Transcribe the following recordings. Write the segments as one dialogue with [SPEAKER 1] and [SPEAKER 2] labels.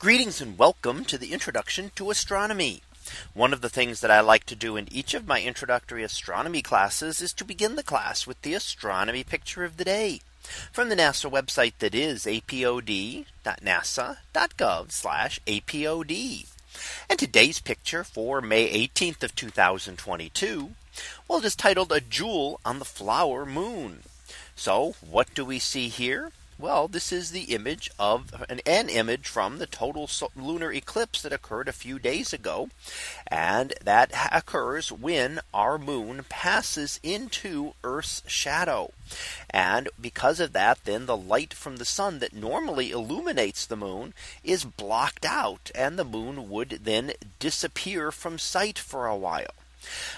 [SPEAKER 1] Greetings and welcome to the introduction to astronomy. One of the things that I like to do in each of my introductory astronomy classes is to begin the class with the astronomy picture of the day from the NASA website that is apod.nasa.gov apod. And today's picture for May 18th of 2022. Well, it is titled a jewel on the flower moon. So what do we see here? Well, this is the image of an, an image from the total lunar eclipse that occurred a few days ago. And that occurs when our moon passes into Earth's shadow. And because of that, then the light from the sun that normally illuminates the moon is blocked out, and the moon would then disappear from sight for a while.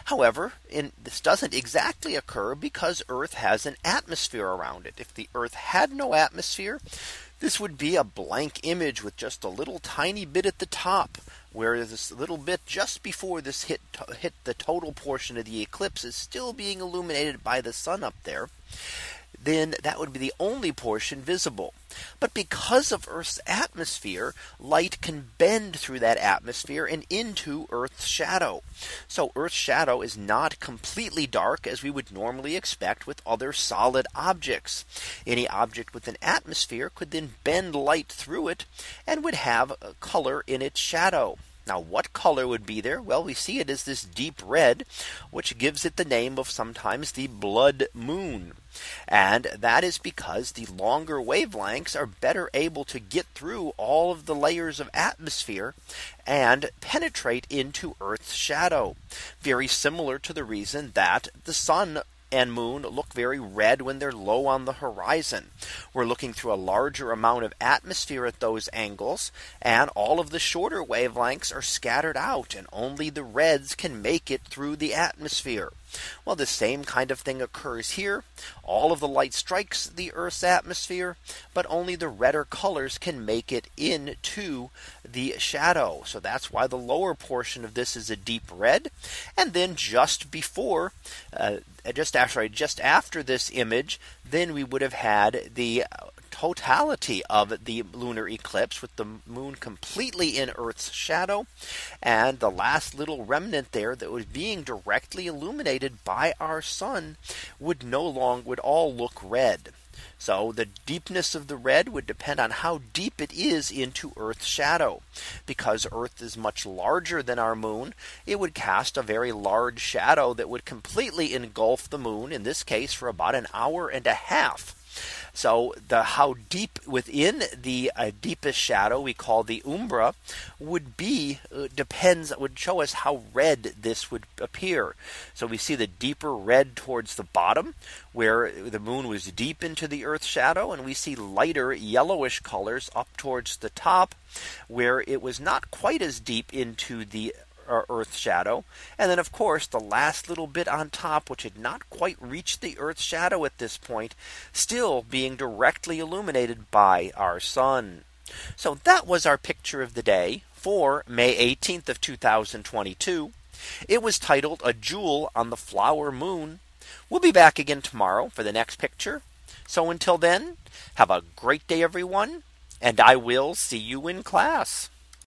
[SPEAKER 1] However, in, this doesn't exactly occur because Earth has an atmosphere around it. If the Earth had no atmosphere, this would be a blank image with just a little tiny bit at the top where this little bit just before this hit hit the total portion of the eclipse is still being illuminated by the sun up there then that would be the only portion visible. But because of Earth's atmosphere, light can bend through that atmosphere and into Earth's shadow. So Earth's shadow is not completely dark as we would normally expect with other solid objects. Any object with an atmosphere could then bend light through it and would have color in its shadow. Now, what color would be there? Well, we see it is this deep red, which gives it the name of sometimes the blood moon. And that is because the longer wavelengths are better able to get through all of the layers of atmosphere and penetrate into Earth's shadow. Very similar to the reason that the sun and moon look very red when they're low on the horizon. We're looking through a larger amount of atmosphere at those angles, and all of the shorter wavelengths are scattered out, and only the reds can make it through the atmosphere. Well, the same kind of thing occurs here. All of the light strikes the Earth's atmosphere, but only the redder colors can make it into the shadow. So that's why the lower portion of this is a deep red. And then just before, uh, just after, just after this image, then we would have had the totality of the lunar eclipse with the moon completely in Earth's shadow and the last little remnant there that was being directly illuminated by our sun would no long would all look red. So the deepness of the red would depend on how deep it is into Earth's shadow. Because Earth is much larger than our moon, it would cast a very large shadow that would completely engulf the moon, in this case, for about an hour and a half. So the how deep within the uh, deepest shadow we call the umbra would be uh, depends would show us how red this would appear. So we see the deeper red towards the bottom where the moon was deep into the earth's shadow and we see lighter yellowish colors up towards the top where it was not quite as deep into the or Earth shadow. And then, of course, the last little bit on top, which had not quite reached the Earth shadow at this point, still being directly illuminated by our sun. So that was our picture of the day for May 18th of 2022. It was titled A Jewel on the Flower Moon. We'll be back again tomorrow for the next picture. So until then, have a great day, everyone, and I will see you in class.